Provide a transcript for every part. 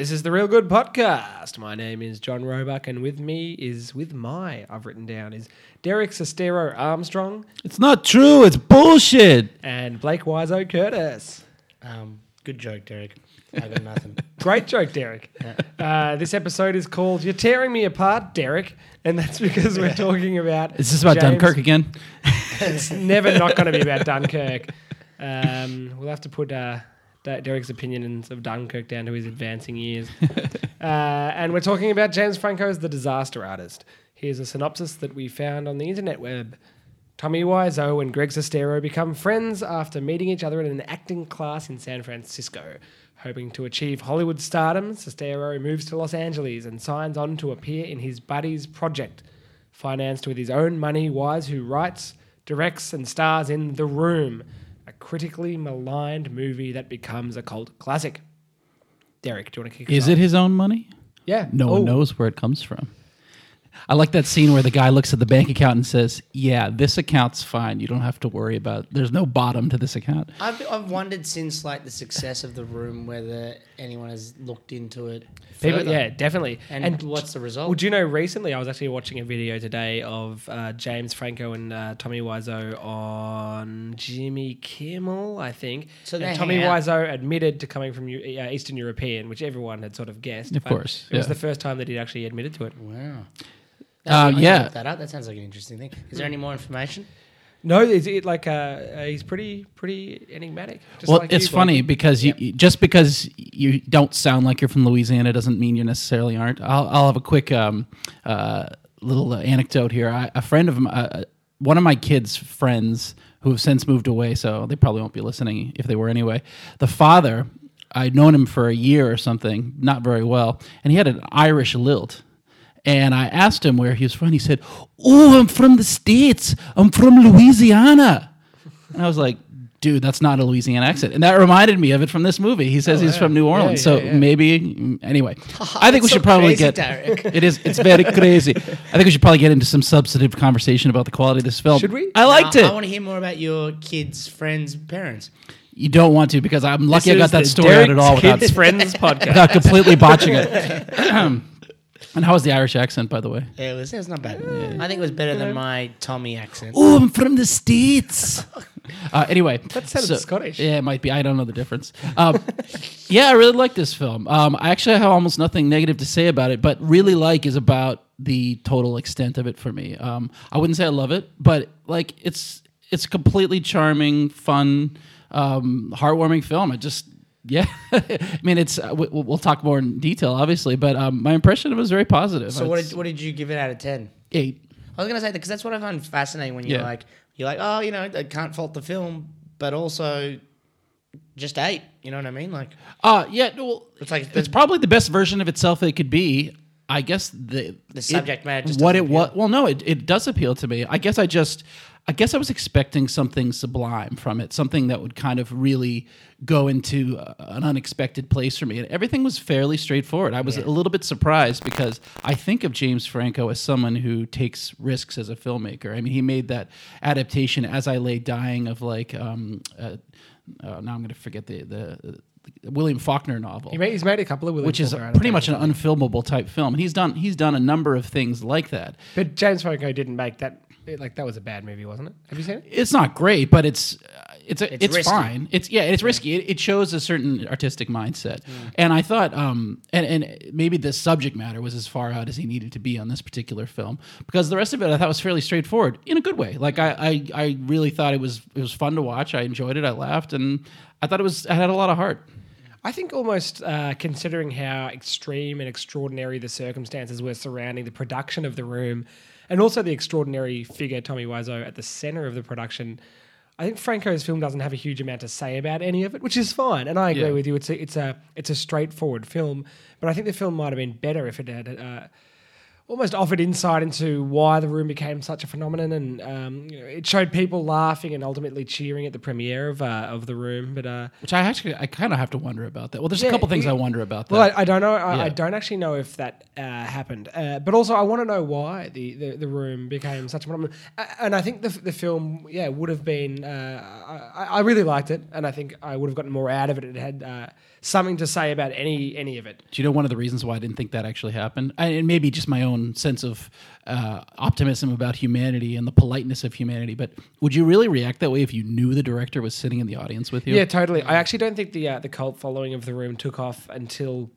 This is the ReelGood Podcast. My name is John Roebuck, and with me is, with my, I've written down, is Derek Sestero Armstrong It's not true. It's bullshit. and Blake Wiseau Curtis. Um, good joke, Derek. I got nothing. Great joke, Derek. Uh, this episode is called You're Tearing Me Apart, Derek, and that's because we're talking about. Is this about James- Dunkirk again? It's never not going to be about Dunkirk. Um, we'll have to put uh, Da- Derek's opinions of Dunkirk down to his advancing years. uh, and we're talking about James Franco's The Disaster Artist. Here's a synopsis that we found on the internet web. Tommy Wiseau and Greg Sestero become friends after meeting each other in an acting class in San Francisco. Hoping to achieve Hollywood stardom, Sestero moves to Los Angeles and signs on to appear in his buddy's project. Financed with his own money, Wise, who writes, directs, and stars in The Room, a critically maligned movie that becomes a cult classic. Derek, do you want to kick us Is off? it his own money? Yeah. No one Oh, knows where it comes from. I like that scene where the guy looks at the bank account and says, "Yeah, this account's fine. You don't have to worry about. There's no bottom to this account." I've, I've wondered since like the success of the room whether anyone has looked into it. People, further. yeah, definitely. And, what's the result? Would you know? Recently, I was actually watching a video today of uh, James Franco and uh, Tommy Wiseau on Jimmy Kimmel, I think. So and Tommy hang out. Wiseau admitted to coming from Eu- uh, Eastern European, which everyone had sort of guessed. Of course, it was the first time that he'd actually admitted to it. wow. Uh, yeah. that up. That sounds like an interesting thing. Is there any more information? No, it's it like uh, uh, he's pretty pretty enigmatic. Just well, like it's you, funny because you, you- just because you don't sound like you're from Louisiana doesn't mean you necessarily aren't. I'll, I'll have a quick um, uh, little uh, anecdote here. I, a friend of my, uh, one of my kids' friends who have since moved away, so they probably won't be listening if they were anyway. The father, I'd known him for a year or something, not very well, and he had an Irish lilt. And I asked him where he was from. He said, "Oh, I'm from the states. I'm from Louisiana." And I was like, "Dude, that's not a Louisiana accent." And that reminded me of it from this movie. He says oh, he's from New Orleans, Oh, yeah, so yeah. maybe, anyway. I think we so should probably crazy, get. Derek. It is. It's very crazy. I think we should probably get into some substantive conversation about the quality of this film. Should we? I liked I, it. I want to hear more about your kids, friends, parents. you don't want to because I'm lucky I got that the story out at all Derek's without, Kids Friends podcast. without completely botching it. and how was the Irish accent, by the way? It was, it was not bad. I think it was better than my Tommy accent. Oh, I'm from the States. uh, anyway. That sounded Scottish. Yeah, it might be. I don't know the difference. Um, yeah, I really like this film. Um, I actually have almost nothing negative to say about it, but really like is about the total extent of it for me. Um, I wouldn't say I love it, but like it's it's completely charming, fun, um, heartwarming film. It just yeah, I mean, it's. Uh, we, we'll talk more in detail, obviously, but um, my impression of it was very positive. So what It's did, what did you give it out of 10? eight? I was gonna say that because that's what I find fascinating when you're Yeah. like you're like oh you know I can't fault the film but also just eight you know what I mean like Uh yeah, well, It's like it's probably the best version of itself it could be. I guess the The subject matter just what it doesn't was. Well, no, it, it does appeal to me. I guess I just, I guess I was expecting something sublime from it, something that would kind of really go into uh, an unexpected place for me. And everything was fairly straightforward. I was a little bit surprised because I think of James Franco as someone who takes risks as a filmmaker. I mean, he made that adaptation as I lay dying of like. Um, uh, uh, now I'm going to forget the the William Faulkner novel He made, he's made a couple of William which is Faulkner pretty much an unfilmable type film. And he's done he's done a number of things like that. But James Franco didn't make that. Like that was a bad movie, wasn't it? Have you seen it? It's not great, but it's uh, it's a, it's, It's fine. It's yeah, it's risky. It, it shows a certain artistic mindset. And I thought um and and maybe the subject matter was as far out as he needed to be on this particular film because the rest of it I thought was fairly straightforward in a good way. Like I I, I really thought it was it was fun to watch. I enjoyed it. I laughed and I thought it was I had a lot of heart. I think almost uh, considering how extreme and extraordinary the circumstances were surrounding the production of The Room, and also the extraordinary figure Tommy Wiseau at the center of the production. I think Franco's film doesn't have a huge amount to say about any of it, which is fine. And I agree Yeah. with you. It's a it's a it's a straightforward film, but I think the film might have been better if it had. Uh, almost offered insight into why the room became such a phenomenon, and um, you know, it showed people laughing and ultimately cheering at the premiere of uh, of the room. But uh, Which I actually I kind of have to wonder about that. Well, there's Yeah, a couple things I wonder about that. well, I, I don't know. I, I don't actually know if that uh, happened. Uh, but also, I want to know why the, the, the room became such a phenomenon. And I think the, the film, yeah, would have been. Uh, I, I really liked it, and I think I would have gotten more out of it. It had uh, something to say about any any of it. Do you know one of the reasons why I didn't think that actually happened? And maybe just my own sense of uh, optimism about humanity and the politeness of humanity. But would you really react that way if you knew the director was sitting in the audience with you? Yeah, totally. I actually don't think the uh, the cult following of the room took off until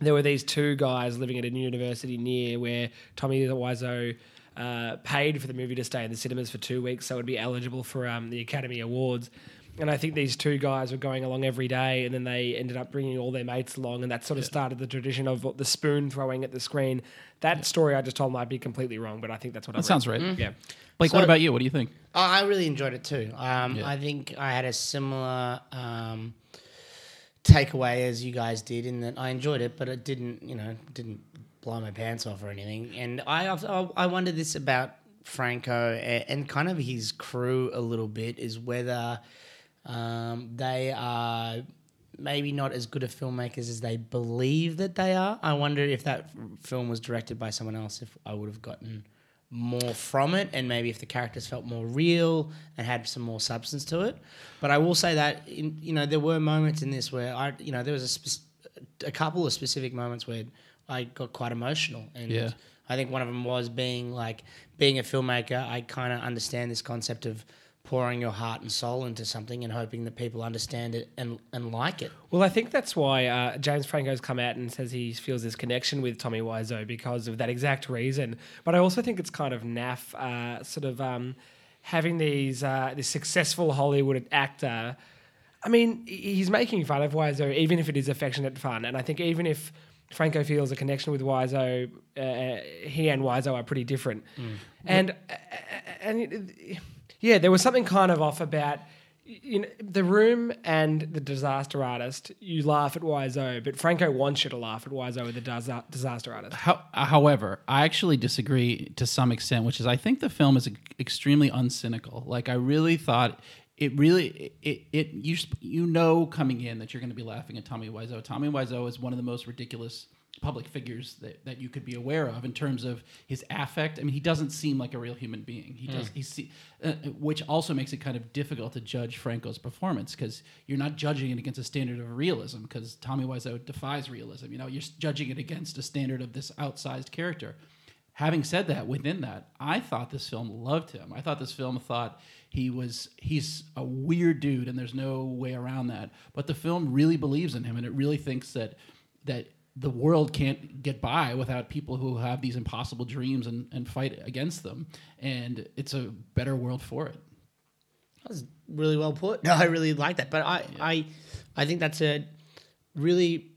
there were these two guys living at a university near where Tommy Wiseau uh, paid for the movie to stay in the cinemas for two weeks, so it would be eligible for um, the Academy Awards. And I think these two guys were going along every day, and then they ended up bringing all their mates along, and that sort of started the tradition of the spoon throwing at the screen. That story I just told might be completely wrong, but I think that's what I That sounds right. Yeah. Blake, So- what about you? What do you think? Oh, I really enjoyed it too. Um, Yeah. I think I had a similar um, takeaway as you guys did in that I enjoyed it, but it didn't, you know, didn't blow my pants off or anything. And I, I, I wonder this about Franco a- and kind of his crew a little bit is whether um, they are maybe not as good of filmmakers as they believe that they are. I wonder if that film was directed by someone else, if I would have gotten more from it, and maybe if the characters felt more real and had some more substance to it. But I will say that in, you know there were moments in this where I you know there was a spec- a couple of specific moments where I got quite emotional, and Yeah. I think one of them was being like being a filmmaker. I kind of understand this concept of pouring your heart and soul into something and hoping that people understand it and, and like it. Well, I think that's why uh, James Franco's come out and says he feels this connection with Tommy Wiseau because of that exact reason. But I also think it's kind of naff, uh, sort of um, having these uh, this successful Hollywood actor. I mean, he's making fun of Wiseau, even if it is affectionate fun. And I think even if Franco feels a connection with Wiseau, uh, he and Wiseau are pretty different. And uh, and it- yeah, there was something kind of off about you know, the room and the disaster artist. You laugh at Wiseau, but Franco wants you to laugh at Wiseau with the disa- disaster artist. How, however, I actually disagree to some extent, which is I think the film is extremely uncynical. Like I really thought it really it, it you you know coming in that you're going to be laughing at Tommy Wiseau. Tommy Wiseau is one of the most ridiculous public figures that, that you could be aware of in terms of his affect. I mean, he doesn't seem like a real human being. He does. He see, uh, which also makes it kind of difficult to judge Franco's performance because you're not judging it against a standard of realism because Tommy Wiseau defies realism. You know, you're judging it against a standard of this outsized character. Having said that, within that, I thought this film loved him. I thought this film thought he was he's a weird dude, and there's no way around that. But the film really believes in him, and it really thinks that that the world can't get by without people who have these impossible dreams and, and fight against them. And it's a better world for it. That was really well put. No, I really like that. But I, I, I think that's a really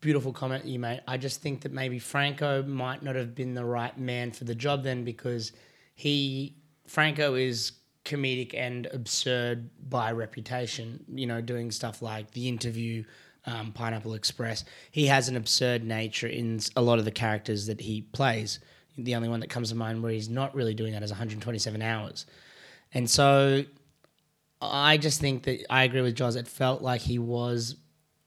beautiful comment you made. I just think that maybe Franco might not have been the right man for the job then because he Franco is comedic and absurd by reputation. You know, doing stuff like the interview. Um, Pineapple Express. He has an absurd nature in a lot of the characters that he plays. The only one that comes to mind where he's not really doing that is 127 hours. And so I just think that I agree with Jaws. It felt like he was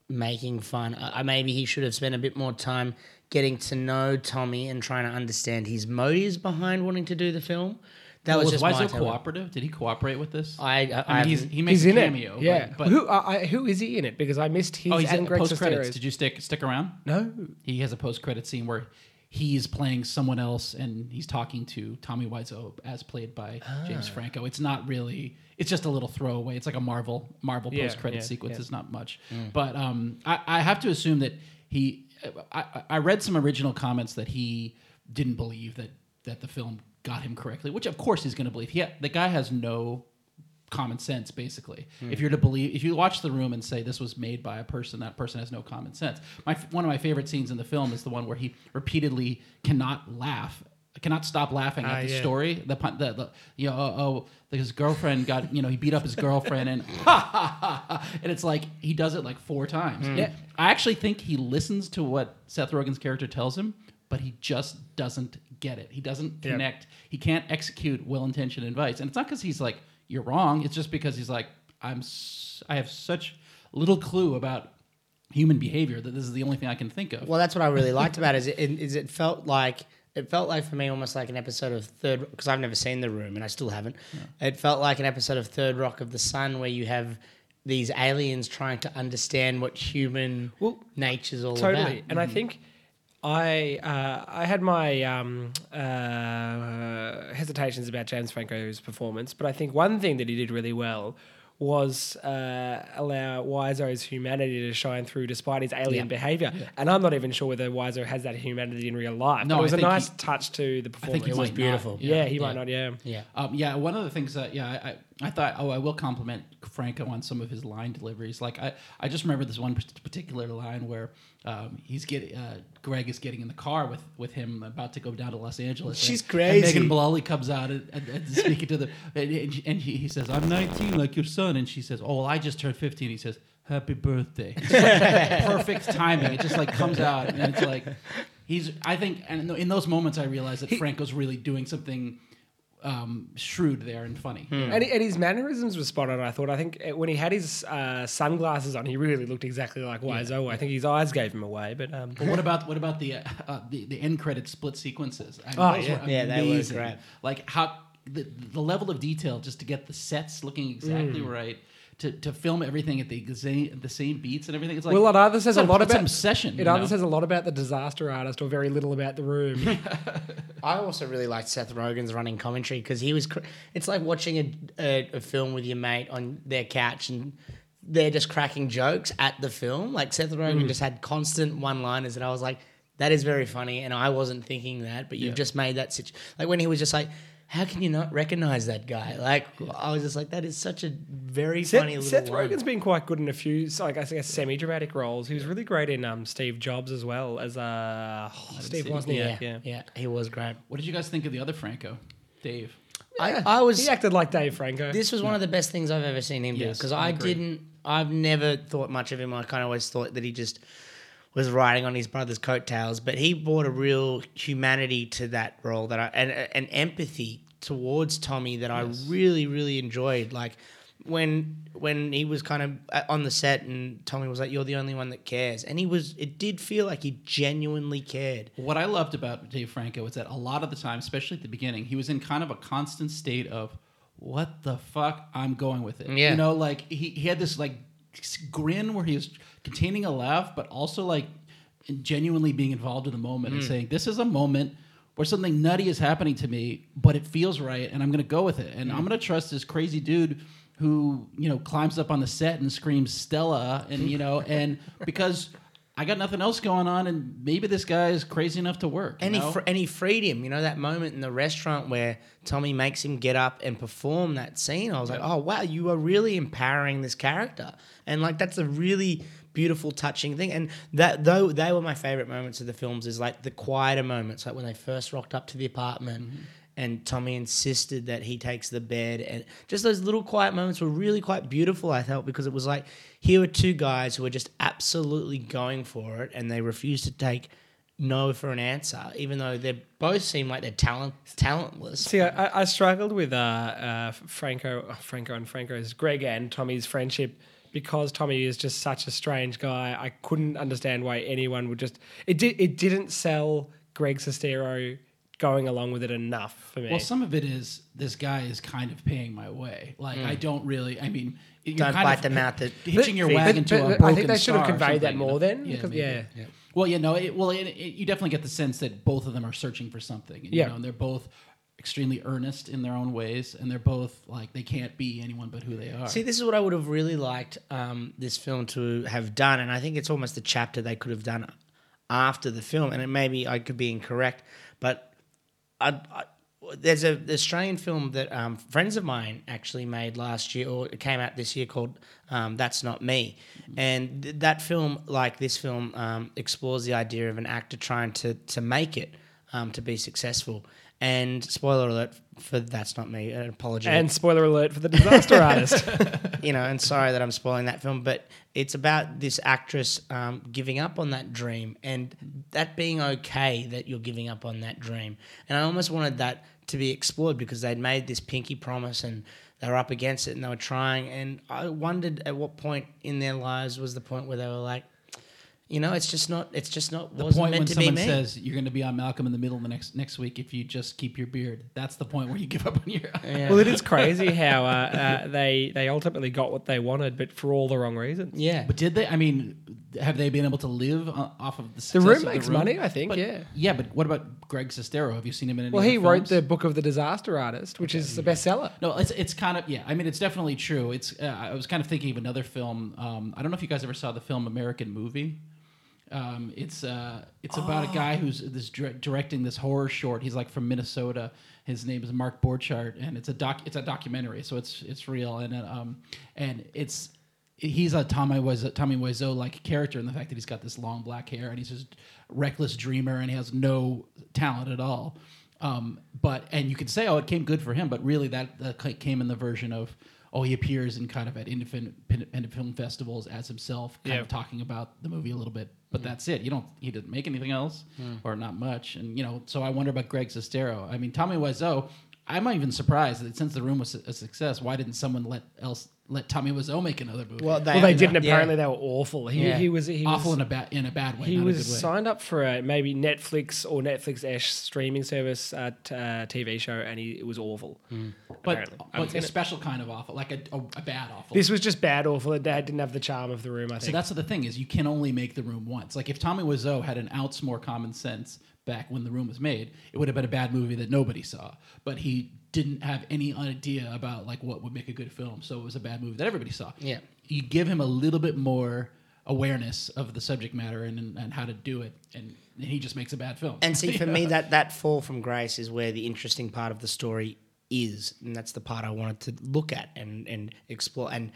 making fun. I, I- maybe he should have spent a bit more time getting to know Tommy and trying to understand his motives behind wanting to do the film. That was was just my Wiseau take. cooperative? Did he cooperate with this? I, I, I mean, he's, haven't- he makes He's a in cameo. it. Yeah. But, but who uh, I, who is he in it? Because I missed his oh, he's in post credits. Did you stick stick around? No. He has a post credit scene where he's playing someone else and he's talking to Tommy Wiseau as played by James Ah. Franco. It's not really. It's just a little throwaway. It's like a Marvel Marvel Yeah, post credit yeah, sequence. yeah. It's not much, Mm. but um, I, I have to assume that he. I, I read some original comments that he didn't believe that that the film got him correctly, which of course he's going to believe. He the guy has no common sense basically hmm. if you're to believe if you watch the room and say this was made by a person that person has no common sense my one of my favorite scenes in the film is the one where he repeatedly cannot laugh cannot stop laughing at ah, the yeah. story the, pun- the, the you know oh, oh his girlfriend got you know he beat up his girlfriend and ha, ha, ha, ha, and it's like he does it like four times hmm. Yeah. I actually think he listens to what Seth Rogen's character tells him but he just doesn't get it. He doesn't connect. He can't execute well-intentioned advice, and it's not because he's like you're wrong. It's just because he's like I'm. S- I have such little clue about human behavior that this is the only thing I can think of. Well, that's what I really liked about it. Is it, is it felt like it felt like for me almost like an episode of Third because I've never seen The Room and I still haven't. It felt like an episode of Third Rock of the Sun where you have these aliens trying to understand what human Well, nature's all totally. about. Totally, and I mm-hmm. think I uh, I had my um, uh, hesitations about James Franco's performance, but I think one thing that he did really well was uh, allow Wiseau's humanity to shine through despite his alien Yeah. behavior. And I'm not even sure whether Wiseau has that humanity in real life. No, but it was a nice he- touch to the performance. I performance. think he It was beautiful. Not. yeah, he Yeah. might not. Yeah. Yeah. Um, yeah, one of the things that yeah, I, I, thought oh I will compliment Franco on some of his line deliveries. Like I, I just remember this one particular line where um, he's getting uh, Greg is getting in the car with with him about to go down to Los Angeles. She's and, crazy. And Megan Mullally comes out and, and, and speaking to the and, and, he, he says I'm 19 like your son, and she says oh well I just turned 15. He says happy birthday. It's like perfect timing. It just like comes out and it's like he's I think and in those moments I realized that Franco's really doing something um, shrewd there and funny. Hmm. And, and his mannerisms were spot on. I thought. I think uh, when he had his uh, sunglasses on, he really looked exactly like Wiseau. I think his eyes gave him away. But um, But what about what about the uh, uh, the, the end credit split sequences? I mean, Oh, those yeah. were Yeah, they were great. Like how the, the level of detail just to get the sets looking exactly Mm. right. To, to film everything at the same the same beats and everything, it's like well, it either says it's a lot it's about obsession. It either know? says a lot about the disaster artist or very little about the room. I also really liked Seth Rogen's running commentary because he was. Cr- it's like watching a, a, a film with your mate on their couch and they're just cracking jokes at the film. Like Seth Rogen mm. just had constant one-liners, and I was like, "That is very funny," and I wasn't thinking that, but you've Yeah. just made that situation. Like when he was just like. How can you not recognize that guy? Like I was just like, that is such a very funny Seth, little Seth line. Rogen's been quite good in a few, like I guess, semi-dramatic roles. He was really great in um, Steve Jobs as well as uh, Steve see. Wozniak. yeah, Yeah, yeah, he was great. What did you guys think of the other Franco, Dave? I, I was He acted like Dave Franco. This was one of the best things I've ever seen him do because I I, didn't. I've never thought much of him. I kind of always thought that he just was riding on his brother's coattails, but he brought a real humanity to that role that I and an empathy towards Tommy that I really really enjoyed. Like when when he was kind of uh, on the set and Tommy was like, "You're the only one that cares," and he was. It did feel like he genuinely cared. What I loved about Dave Franco is that a lot of the time, especially at the beginning, he was in kind of a constant state of what the fuck I'm going with it. Yeah. You know, like he, he had this like grin where he was containing a laugh, but also like genuinely being involved in the moment and mm. saying, This is a moment where something nutty is happening to me, but it feels right and I'm gonna go with it. And I'm mm. gonna trust this crazy dude who, you know, climbs up on the set and screams Stella and you know, and because I got nothing else going on, and maybe this guy is crazy enough to work. And he, fr- and he freed him. You know that moment in the restaurant where Tommy makes him get up and perform that scene. I was like, oh wow, you are really empowering this character, and like that's a really beautiful, touching thing. And that though they were my favorite moments of the films is like the quieter moments, like when they first rocked up to the apartment. And Tommy insisted that he takes the bed, and just those little quiet moments were really quite beautiful. I felt because it was like here were two guys who were just absolutely going for it, and they refused to take no for an answer, even though they both seem like they're talent talentless. See, I, I- struggled with uh, uh, Franco, Franco and Franco's Greg and Tommy's friendship because Tommy is just such a strange guy. I couldn't understand why anyone would just. It did. It didn't sell Greg Sestero going along with it enough for me. Well, some of it is this guy is kind of paying my way. Like I don't really. I mean, you're Mm. Don't kind bite of the mouth that hitching your wagon But- to but a I think they should have conveyed that more then, Yeah, because- maybe. yeah. Well, you know, it, well, it, it, you definitely get the sense that both of them are searching for something. And, Yeah. You know, and they're both extremely earnest in their own ways, and they're both like they can't be anyone but who they are. See, this is what I would have really liked um, this film to have done, and I think it's almost a chapter they could have done after the film. And it maybe I could be incorrect, but I, I, there's a Australian film that um, friends of mine actually made last year, or it came out this year, called um, "That's Not Me," and th- that film, like this film, um, explores the idea of an actor trying to to make it. Um, to be successful, And spoiler alert for that's not me. An apology. And spoiler alert for the disaster artist. you know, and sorry that I'm spoiling that film, but it's about this actress um, giving up on that dream and that being okay that you're giving up on that dream. And I almost wanted that to be explored because they'd made this pinky promise and they were up against it and they were trying. And I wondered at what point in their lives was the point where they were like, you know, it's just not. It's just not. The wasn't point meant when to someone me. says you're going to be on Malcolm in the Middle the next next week if you just keep your beard. That's the point where you give up on your. Yeah. well, it is crazy how uh, uh, they they ultimately got what they wanted, but for all the wrong reasons. yeah. But did they? I mean, have they been able to live off of the The success room of makes the room? money, I think. But- yeah. Yeah, but what about Greg Sestero? Have you seen him in any? Well, other he wrote the book of the disaster artist, which is a bestseller. No, it's it's kind of yeah. I mean, it's definitely true. It's uh, I was kind of thinking of another film. Um, I don't know if you guys ever saw the film American Movie. Um, it's uh, it's about a guy who's this dir- directing this horror short. He's like from Minnesota. His name is Mark Borchardt, and it's a doc. It's a documentary, so it's it's real, and uh, um, and it's he's a Tommy Wiseau, Tommy Wiseau like character in the fact that he's got this long black hair and he's just reckless dreamer and he has no talent at all. Um, but and you could say, oh, it came good for him, but really that, that came in the version of oh, he appears in kind of at independent, film festivals as himself, kind Yeah. of talking about the movie a little bit. But mm-hmm. that's it. You don't. He didn't make anything else, hmm. or not much. And you know, so I wonder about Greg Sestero. I mean, Tommy Wiseau. I'm not even surprised that since the room was a success, why didn't someone let else let Tommy Wiseau make another movie? Well, Well, they didn't. know, yeah. Apparently, they were awful. He, Yeah. he was he awful was, in a bad in a bad way. he not was a good way. signed up for a maybe Netflix or Netflix-ish streaming service uh, t- uh, TV show, and he it was awful. but, apparently. I haven't but a special kind of awful, like a, a, a bad awful. This was just bad, awful. It didn't have the charm of the room. I think. so think. that's the thing is you can only make the room once. Like if Tommy Wiseau had an ounce more common sense back when the room was made, it would have been a bad movie that nobody saw. But he didn't have any idea about like what would make a good film, so it was a bad movie that everybody saw. Yeah. you give him a little bit more awareness of the subject matter and, and, and how to do it, and, and he just makes a bad film. And see, for me, that that fall from grace is where the interesting part of the story is, and that's the part I wanted to look at and and explore. And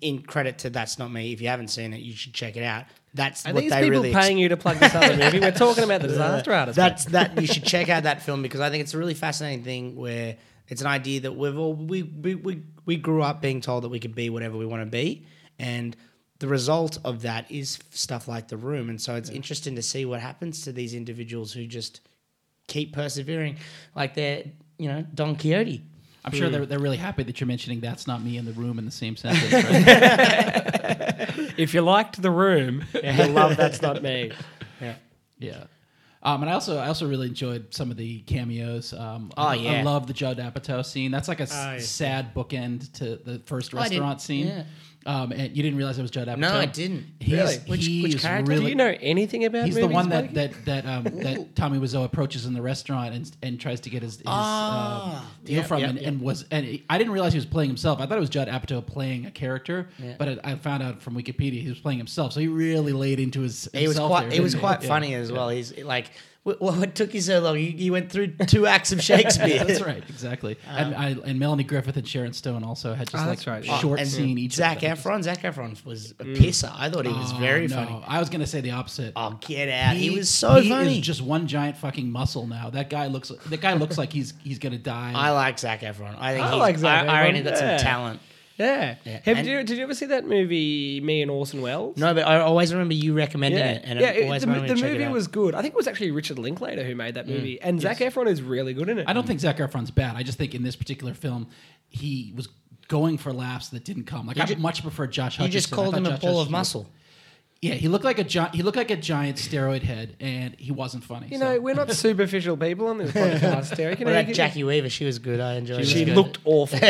in credit to that's not me. If you haven't seen it, you should check it out. That's Are what these they people really paying you to plug this other movie? We're talking about the disaster artist. That's that you should check out that film because I think it's a really fascinating thing where it's an idea that we've all we we we, we grew up being told that we could be whatever we want to be, and the result of that is stuff like the room. And so it's interesting to see what happens to these individuals who just keep persevering, like they're you know Don Quixote. I'm sure they're, they're really happy that you're mentioning that's not me in the room in the same sentence. Right? if you liked the room, you'll love that's not me. Yeah. Yeah. Um, and I also I also really enjoyed some of the cameos. Um, Oh, I, yeah. I love the Judd Apatow scene. That's like a Oh, yeah. sad bookend to the first Oh, restaurant scene. yeah. Um, and you didn't realize it was Judd Apatow. No, I didn't. He's, Really? Which- he which character? Really, Do you know anything about him? He's the one that that that um, that Tommy Wiseau approaches in the restaurant and and tries to get his, his Ah, uh, deal yep, from, yep, and, yep. and was and he- I didn't realize he was playing himself. I thought it was Judd Apatow playing a character, Yeah. but I, I found out from Wikipedia he was playing himself. So he really laid into his. He was quite. there, It was didn't quite Yeah. funny as well. He's like, "Wh- what took you so long? You, you went through two acts of Shakespeare. That's right, exactly. Uh-huh. and I, and Melanie Griffith and Sharon Stone also had just Oh, like that's right, yeah. short oh, and scene each. Zac of them. Efron. Zac Efron was a mm. pisser. I thought he was Oh, very no. funny. I was gonna say the opposite. Oh, get out! He, was so he funny. Is just one giant fucking muscle now. That guy looks. That guy looks like he's he's gonna die. I like Zac Efron. I think I he's, like Zac I, I reckon Efron, he's got yeah. some talent. Yeah. Yeah, Have and- you, did you ever see that movie, Me and Orson Welles? No, but I always remember you recommending Yeah, it, and yeah. It- always the the to it movie was good. I think it was actually Richard Linklater who made that mm. movie, and Zac Efron is really good in it. I don't think Zac Efron's bad. I just think in this particular film, he was going for laughs that didn't come. Like I ju- much prefer Josh. You just called him a Josh ball Hutcherson of was- muscle. Yeah, he looked like a giant. He looked like a giant steroid head, and he wasn't funny. You so. know, we're not superficial people on this podcast, Derek. You What know, about you- Jacki Weaver? She was good. I enjoyed. She her. looked awful.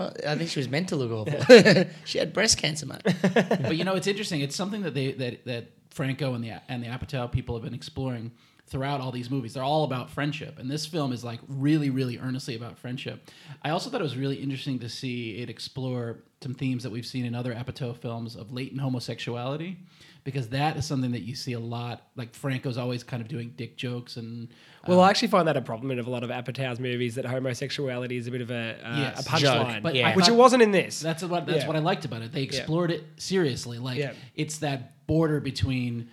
Well, I think she was meant to look awful. she had breast cancer, mate. but you know, it's interesting. It's something that they that that Franco and the and the Apatow people have been exploring throughout all these movies. They're all about friendship, and this film is like really, really earnestly about friendship. I also thought it was really interesting to see it explore some themes that we've seen in other Apatow films of latent homosexuality, because that is something that you see a lot. Like Franco's always kind of doing dick jokes and. Well, I actually find that a problem in a lot of Apatow's movies that homosexuality is a bit of a, uh, Yes. a punchline, But Yeah. Which it wasn't in this. That's what that's Yeah. what I liked about it. They explored it seriously. Like Yeah. it's that border between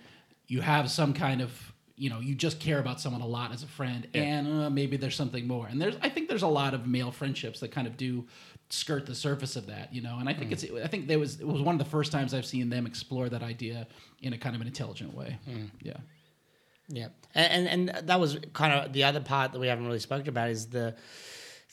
you have some kind of you know you just care about someone a lot as a friend, and uh, maybe there's something more. And there's I think there's a lot of male friendships that kind of do skirt the surface of that, you know. And I think it's I think there was it was one of the first times I've seen them explore that idea in a kind of an intelligent way. Yeah. Yeah, and, and and that was kind of the other part that we haven't really spoken about is the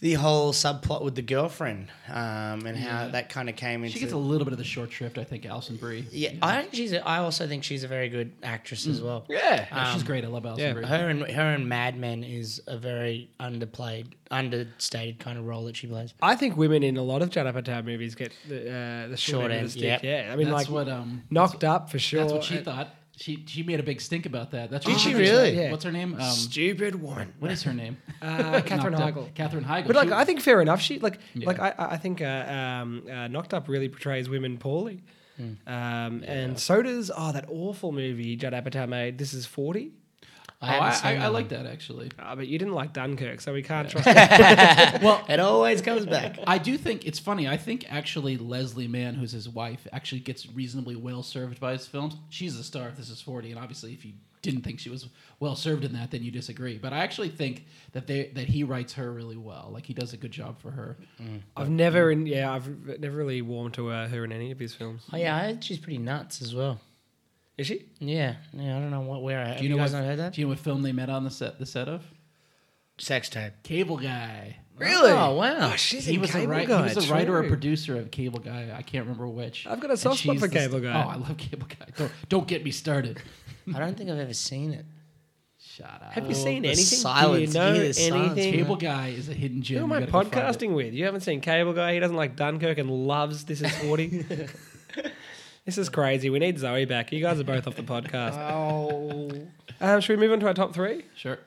the whole subplot with the girlfriend um, and how that kind of came into. She gets a little bit of the short shrift, I think, Alison Brie. yeah, I think she's. A, I also think she's a very good actress as well. Yeah. Yeah, she's great. I love Alison yeah. Brie. Her and her and Mad Men is a very underplayed, understated kind of role that she plays. I think women in a lot of Judd Apatow movies get the, uh, the short, Short end end, of the stick. yep. Yeah, I mean, That's like what um knocked up for sure. That's what she thought. She she made a big stink about that. That's Did what she was really? Yeah. What's her name? Um, Stupid woman. what is her name? Uh, Katherine Knocked Up. Heigl. Katherine Heigl. But like, She- I think fair enough. She like, Yeah. like I, I think uh, um, uh, Knocked Up really portrays women poorly, Hmm. um, and so does oh that awful movie Judd Apatow made. This is forty. Oh, haven't I, seen I, I like that actually. Oh, but you didn't like Dunkirk, so we can't trust. it. Well, It always comes back. I do think it's funny. I think actually Leslie Mann, who's his wife, actually gets reasonably well served by his films. She's the star of This Is Forty, and obviously, if you didn't think she was well served in that, then you disagree. But I actually think that they that he writes her really well. Like he does a good job for her. I've never, in, yeah, I've never really warmed to uh, her in any of his films. Oh yeah, she's pretty nuts as well. Is she? Yeah, yeah. I don't know what where. I, have Do you, you know guys what? not heard that? Do you know what film they met on the set the set of? Sex tape. Cable Guy. Really? Oh wow. Oh, she's He in was, a Cable writer, Guy. he was a writer or producer of Cable Guy. I can't remember which. I've got a soft spot for the- Cable Guy. Oh, I love Cable Guy. Don't, don't get me started. I don't think I've ever seen it. Shut up. Have you seen the anything? silence. Do You you know hear the silence. anything? Cable Guy is a hidden gem. Who am I gotta go find it. podcasting with? You haven't seen Cable Guy. He doesn't like Dunkirk and loves This Is 40. this is crazy. We need Zoe back. You guys are both off the podcast. Oh. Um, should we move on to our top three? Sure.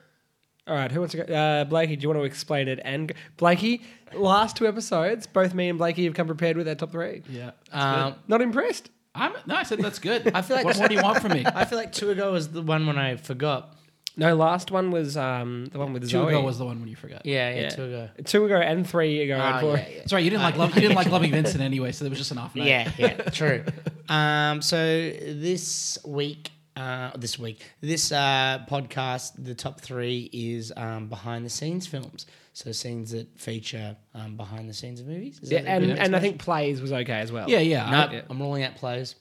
All right. Who wants to go? Uh, Blakey, do you want to explain it? And Blakey, last two episodes, both me and Blakey have come prepared with our top three. Yeah. Um, Not impressed? I'm no. I said that's good. I feel like what more do you want from me? I feel like two ago was the one when I forgot. No, last one was um, the one with Two Zoe. ago was the one when you forgot. Yeah, yeah, Yeah. two ago. two ago and three ago and Oh, four. yeah, yeah. That's right. You didn't like love, you didn't like loving Vincent anyway, so it was just an off night. Yeah, yeah, true. Um, so this week, uh, this week, this uh, podcast, the top three is um, behind the scenes films. So scenes that feature um, behind the scenes of movies. Is Yeah, that a and, good and I think plays was okay as well. Yeah, yeah. no, yeah. I'm ruling out plays.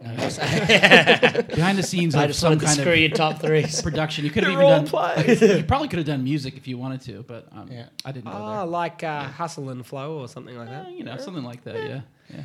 No, just- I- behind the scenes I of just some wanted to kind screw of your top three. production, you could have They're even all done. plays. you probably could have done music if you wanted to, but um, Yeah. I didn't go Oh, like uh, Hustle and Flow or something like that. Uh, you know, something like that. Yeah. yeah.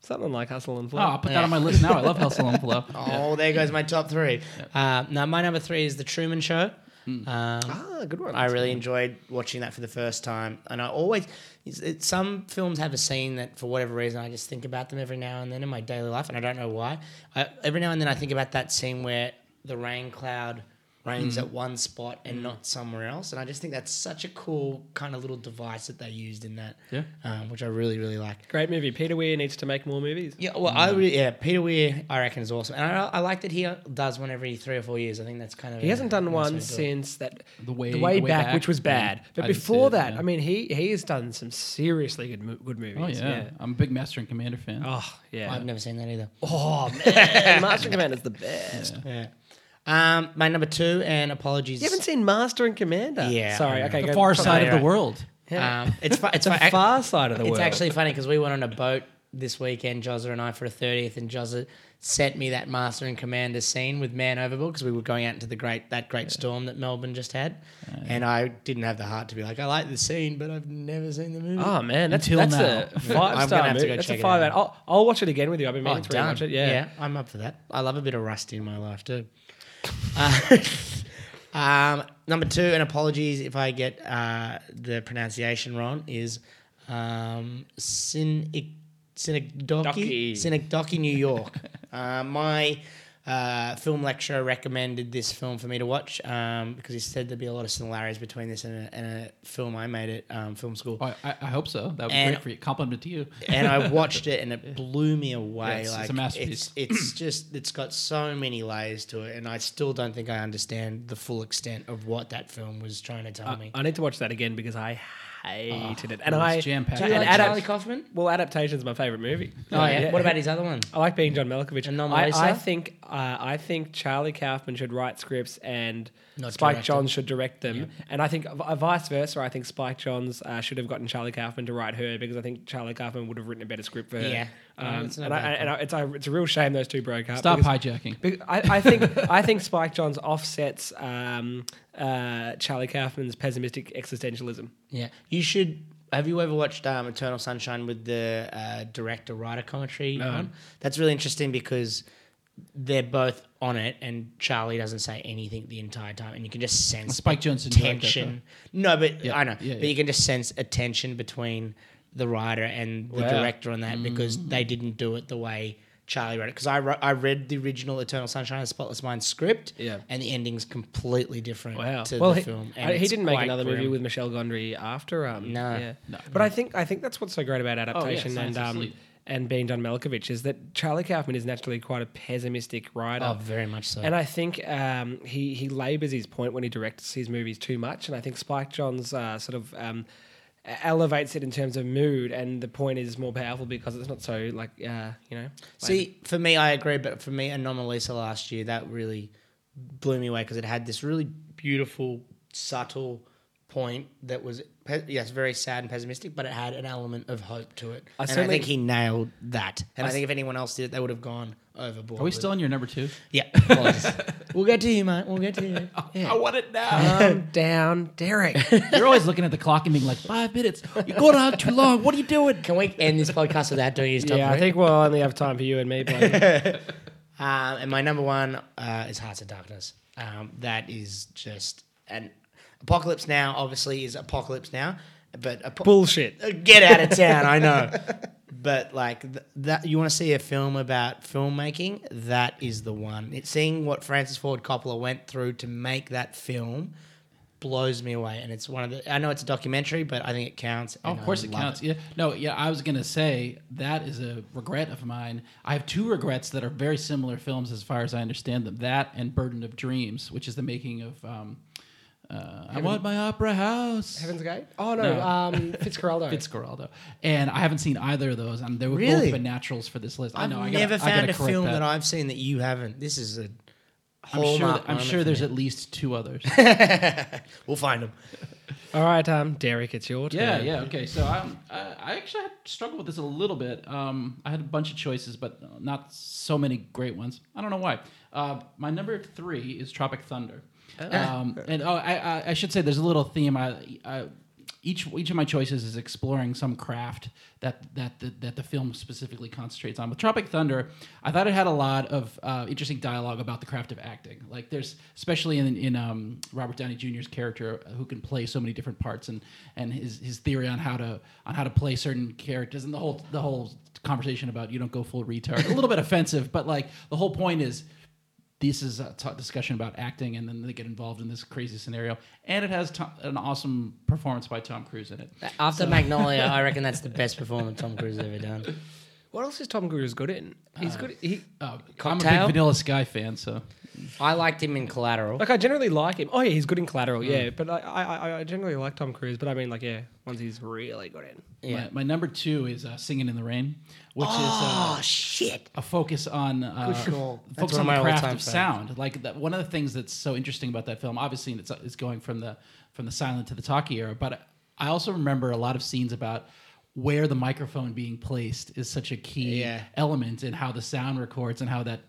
Something like Hustle and Oh, Flow. I'll put that on my list now. I love Hustle and Flow. Oh, there goes my top three. Uh, now, my number three is The Truman Show. Um, ah, good one. I really enjoyed watching that for the first time, and I always it's, it, some films have a scene that for whatever reason I just think about them every now and then in my daily life, and I don't know why. I, every now and then I think about that scene where the rain cloud rains at one spot and not somewhere else, and I just think that's such a cool kind of little device that they used in that, Yeah. um, which I really really like. Great movie. Peter Weir needs to make more movies. Yeah, well, I really, yeah, Peter Weir, I reckon is awesome, and I, I like that he does one every three or four years. I think that's kind of He a hasn't done nice one to it. since that The way, the way, Way back, Back, which was yeah. bad. But I before it, that, yeah. I mean, he he has done some seriously good mo- good movies. Oh yeah. I'm a big Master and Commander fan. Oh yeah. I've never seen that either. oh man, Master and Commander's the best. Yeah. Um, my number two, and apologies. You haven't seen Master and Commander? Yeah, Sorry. I know. Okay. the go- far side of the world. Yeah. Um, it's fu- it's the fu- far side of the world. It's world. actually funny because we went on a boat this weekend, Jozza and I, for a thirtieth, and Jozza sent me that Master and Commander scene with Man Overboard because we were going out into the great that great storm that Melbourne just had, and I didn't have the heart to be like, I like the scene, but I've never seen the movie. Oh man, that's Until that's now. a five I'm star gonna have to movie. go That's check a it five out. out. I'll, I'll watch it again with you. I've been Oh, meaning to rewatch it. Yeah. I'm up for that. I love a bit of rusty in my life too. Uh, um, number two, and apologies if I get uh, the pronunciation wrong, is um, Sin- Synecdoche, Docky. Synecdoche, New York. uh, my uh, film lecturer recommended this film for me to watch um, because he said there'd be a lot of similarities between this and a, and a film I made at um, film school. Oh, I, I hope so. That would be And- great for you. Compliment to you. and I watched it and it blew me away. Yeah, it's- it's a masterpiece. It's, it's just it's got so many layers to it, and I still don't think I understand the full extent of what that film was trying to tell me. I need to watch that again because I hated it, and it's I jam-packed. Do you like Charlie Kaufman? well, adaptation's my favorite movie. Oh yeah. What about his other one? I like being John Malkovich. And I, I think uh, I think Charlie Kaufman should write scripts and Not Spike direct Jonze them. should direct them. And I think uh, vice versa. I think Spike Jonze uh, should have gotten Charlie Kaufman to write her because I think Charlie Kaufman would have written a better script for her. Yeah. Um, Oh, it's and I, and I, it's, a, it's a real shame those two broke up. Stop because- hijacking. because I, I think I think Spike Jonze offsets um, uh, Charlie Kaufman's pessimistic existentialism. Yeah. You should. Have you ever watched um, Eternal Sunshine with the uh, director writer commentary on? That's really interesting because they're both on it, and Charlie doesn't say anything the entire time, and you can just sense Spike the Jonze didn't direct that, tension. No, but Yeah, I know, yeah, but yeah. you can just sense a tension between the writer and the Wow. director on that because Mm. they didn't do it the way. Charlie wrote it because I, wrote, I read the original Eternal Sunshine of the Spotless Mind script, Yeah. and the ending's completely different Wow. to well, the he, film. I- he didn't make another movie with Michel Gondry after. Um, No. yeah. No. But I think I think that's what's so great about yeah, adaptation Science and um, and being John Malkovich is that Charlie Kaufman is naturally quite a pessimistic writer. Oh, very much so. And I think um, he he labours his point when he directs his movies too much, and I think Spike Jonze uh, sort of um, elevates it in terms of mood, and the point is more powerful because it's not so like uh, you know. See, for me, I agree, but for me, Anomalisa last year, that really blew me away because it had this really beautiful, subtle point that was, pe- yes, very sad and pessimistic, but it had an element of hope to it. I and I certainly- think he nailed that. And I, I think if anyone else did it, they would have gone overboard. Are we with still it. on your number two? Yeah. apologies. we'll get to you, mate. We'll get to you. Yeah. I want it now. Calm down, Derek. You're always looking at the clock and being like, five minutes. You're going on too long. What are you doing? Can we end this podcast without doing his top yeah, I three? think we'll only have time for you and me. But Um, and my number one uh, is Hearts of Darkness. Um, that is just an apocalypse now. Obviously, is apocalypse now, but apo- bullshit. Uh, get out of town. I know, but like th- that, you want to see a film about filmmaking? That is the one. It's seeing what Francis Ford Coppola went through to make that film blows me away, and it's one of the. I know it's a documentary, but I think it counts. Oh, of course I it counts. Yeah. No, yeah, I was going to say that is a regret of mine. I have two regrets that are very similar films as far as I understand them. That and Burden of Dreams, which is the making of um, uh, I Want My Opera House. Heaven's Gate. Oh no, No. um, Fitzcarraldo. Fitzcarraldo. And I haven't seen either of those, and they would Really? both been naturals for this list. I I've know. I never gotta, I found gotta a correct film that. that. I've seen that you haven't. This is a. I'm sure. That, I'm sure there's at least two others. We'll find them. All right, um, Derek, it's your turn. Yeah, yeah, okay. So um, I, I actually had struggled with this a little bit. Um, I had a bunch of choices, but not so many great ones. I don't know why. Uh, my number three is Tropic Thunder. Um, and oh, I, I, I should say there's a little theme. I, I, each each of my choices is exploring some craft that that the, that the film specifically concentrates on. With Tropic Thunder, I thought it had a lot of uh, interesting dialogue about the craft of acting. Like there's especially in in um, Robert Downey Jr.'s character who can play so many different parts and and his his theory on how to on how to play certain characters and the whole the whole conversation about you don't go full retard. a little bit offensive, but like the whole point is this is a t- discussion about acting, and then they get involved in this crazy scenario. And it has Tom, an awesome performance by Tom Cruise in it. After Magnolia, I reckon that's the best performance Tom Cruise has ever done. What else is Tom Cruise good in? He's uh, good. He Oh, I'm a big Vanilla Sky fan, so I liked him in Collateral. like I generally like him. Oh yeah, he's good in Collateral. Yeah, but I, I I- I generally like Tom Cruise. But I mean, like yeah, ones he's really good in. Yeah. my, my number two is uh, Singing in the Rain, which Oh is uh, shit! a focus on uh, Good call. That's focus one on of the my craft all-time of sound. Like that, one of the things that's so interesting about that film, obviously, it's, it's going from the from the silent to the talkie era. But I also remember a lot of scenes about where the microphone being placed is such a key Yeah. element in how the sound records and how that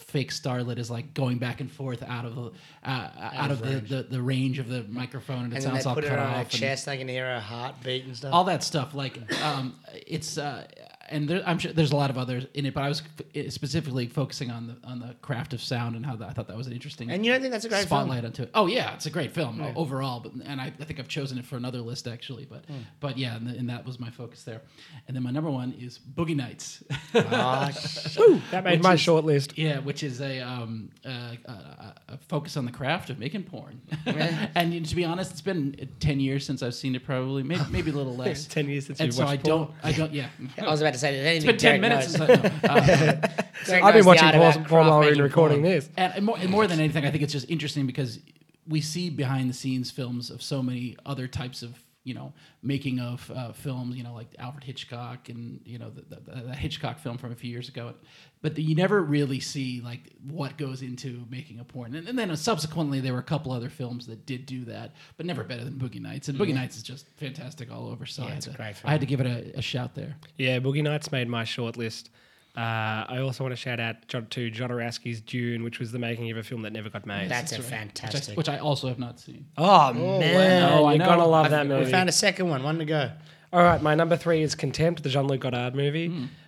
fake starlet is like going back and forth out of the uh, out, of, the, the, the range of the microphone and it And sounds they all put cut it on off her and- chest. I can hear her heartbeat and stuff. all that stuff like um, it's uh, and there, I'm sure there's a lot of others in it, but I was f- specifically focusing on the on the craft of sound and how that, I thought that was an interesting and you don't think that's a great spotlight onto it. Oh yeah, it's a great film o- overall, but and I, I think I've chosen it for another list actually, but Hmm. but yeah, and, the, and that was my focus there. And then my number one is Boogie Nights. film? That made my is- short list. Yeah, which is a, um, uh, a, a, a focus on the craft of making porn. and to be honest, it's been ten years since I've seen it. Probably, maybe, maybe a little less. Ten years since and we so I watched porn. don't, I don't, yeah. I was about to say that. It's been ten minutes since I. No. Uh, I've been watching porn, porn while we've been recording this. and, and more, and more than anything, I think it's just interesting because we see behind the scenes films of so many other types of you know making of uh, films, you know, like Alfred Hitchcock and you know the, the, the Hitchcock film from a few years ago. But you never really see like what goes into making a porn. And, and then subsequently, there were a couple other films that did do that, but never better than Boogie Nights. And Boogie Nights is just fantastic all over. So I, had to, I had to give it a, a shout there. Yeah, Boogie Nights made my short list. Uh, I also want to shout out John, to Jodorowsky's Dune, which was the making of a film that never got made. That's a Which I, fantastic. which I also have not seen. oh, man, wow. I you're know. gonna love I've- that movie. We found a second one. One to go. All right, my number three is Contempt, the Jean-Luc Godard movie.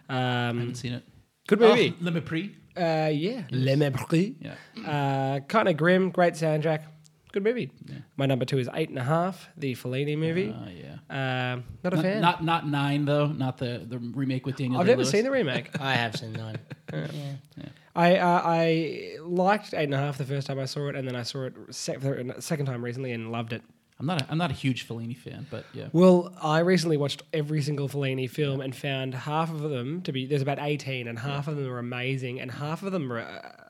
I Um, haven't seen it. good movie. Oh, Le Mépris. Uh, yeah, Le Mépris. Yeah. Uh, kind of grim, great soundtrack. Good movie. My number two is Eight and a Half, the Fellini movie. Oh yeah. Um, not a Not, fan. not not nine though. Not the the remake with Daniel. I've never seen the remake. I have seen nine. yeah. I uh, I liked Eight and a Half the first time I saw it, and then I saw it sec- the second time recently and loved it. I'm not. A, I'm not a huge Fellini fan, but yeah. Well, I recently watched every single Fellini film and found half of them to be there's about 18 and half of them are amazing and half of them are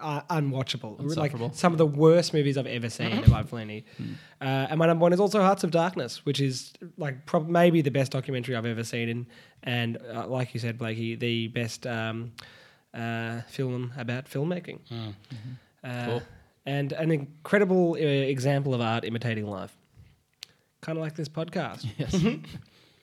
uh, unwatchable. Like some of the worst movies I've ever seen by Fellini. Uh, and my number one is also Hearts of Darkness, which is like prob- maybe the best documentary I've ever seen and and uh, like you said, Blakey, the best um, uh, film about filmmaking. Uh, Cool. And an incredible uh, example of art imitating life. Kind of like this podcast. Yes.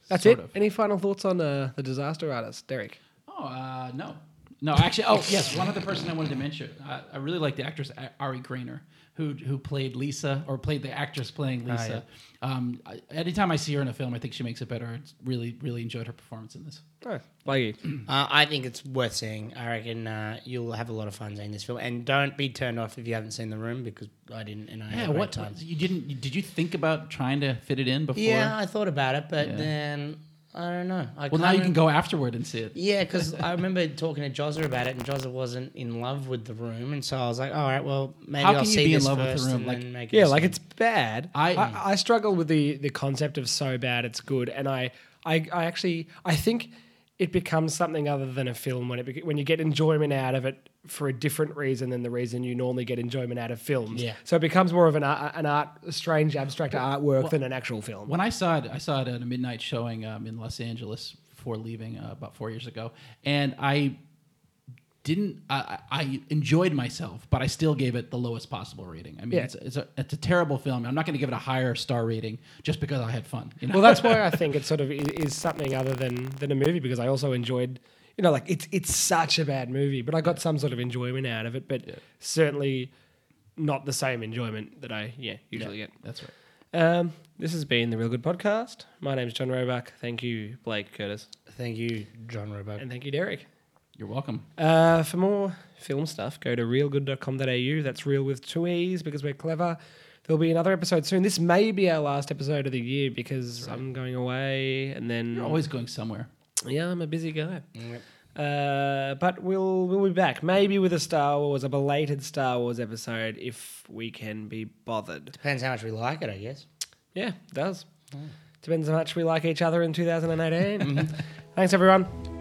That's Sort it. of. Any final thoughts on uh, the disaster artist, Derek? Oh uh, no, no. Actually, oh yes. One other person I wanted to mention. I, I really like the actress A- Ari Graynor, who who played Lisa or played the actress playing Lisa. um, I, anytime I see her in a film, I think she makes it better. It's really really enjoyed her performance in this. Oh, Blakey. Uh, I think it's worth seeing. I reckon uh, you'll have a lot of fun seeing this film, and don't be turned off if you haven't seen The Room because I didn't, and I Yeah. a What time. you didn't? Did you think about trying to fit it in before? Yeah, I thought about it, but Yeah. then I don't know. I Well, now you can go afterward and see it. Yeah, because I remember talking to Jozza about it, and Jozza wasn't in love with the room, and so I was like, "All right, well, maybe How I'll can you see be in this love with The Room? and Like- then make a Yeah, like decision." it's bad. I- I, I struggle with the the concept of so bad it's good, and I I, I actually I think it becomes something other than a film when it bec- when you get enjoyment out of it for a different reason than the reason you normally get enjoyment out of films. Yeah. So it becomes more of an art, an art strange abstract artwork than an actual film. When I saw it, I saw it at a midnight showing um, in Los Angeles before leaving uh, about four years ago, and I didn't. I, I enjoyed myself, but I still gave it the lowest possible rating. I mean, Yeah. it's, it's a it's a terrible film. I'm not going to give it a higher star rating just because I had fun. You know? Well, that's why I think it sort of is, is something other than than a movie because I also enjoyed, you know, like it's it's such a bad movie, but I got some sort of enjoyment out of it, but certainly not the same enjoyment that I yeah usually get. that's right. Um, this has been the ReelGood Podcast. My name is John Roebuck. Thank you, Blake Curtis, Thank you, John Roebuck. and thank you, Derek. You're welcome. Uh, for more film stuff, go to reelgood.com.au. That's real with two E's because we're clever. There'll be another episode soon. This may be our last episode of the year because I'm going away and then You're always going somewhere. Yeah, I'm a busy guy. Yep. Uh, but we'll we'll be back, maybe with a Star Wars, a belated Star Wars episode, if we can be bothered. Depends how much we like it, I guess. Yeah, it does. Depends how much we like each other in 2018. Thanks, everyone.